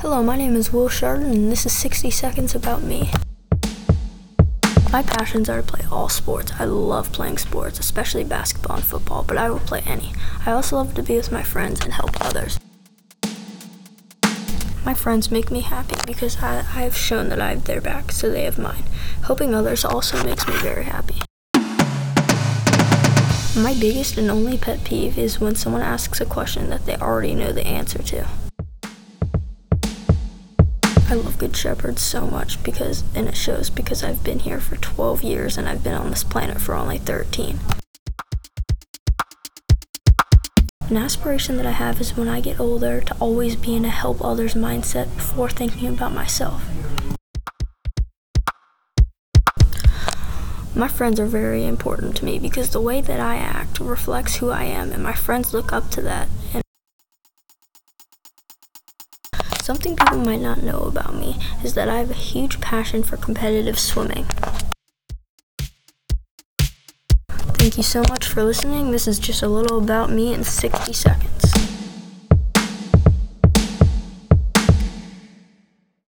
Hello, my name is Will Sheridan, and this is 60 Seconds About Me. My passions are to play all sports. I love playing sports, especially basketball and football, but I will play any. I also love to be with my friends and help others. My friends make me happy because I, I have shown that I have their back, so they have mine. Helping others also makes me very happy. My biggest and only pet peeve is when someone asks a question that they already know the answer to. I love Good Shepherd so much because, and it shows because I've been here for 12 years and I've been on this planet for only 13. An aspiration that I have is when I get older to always be in a help others mindset before thinking about myself. My friends are very important to me because the way that I act reflects who I am, and my friends look up to that. Something people might not know about me is that I have a huge passion for competitive swimming. Thank you so much for listening. This is just a little about me in 60 seconds.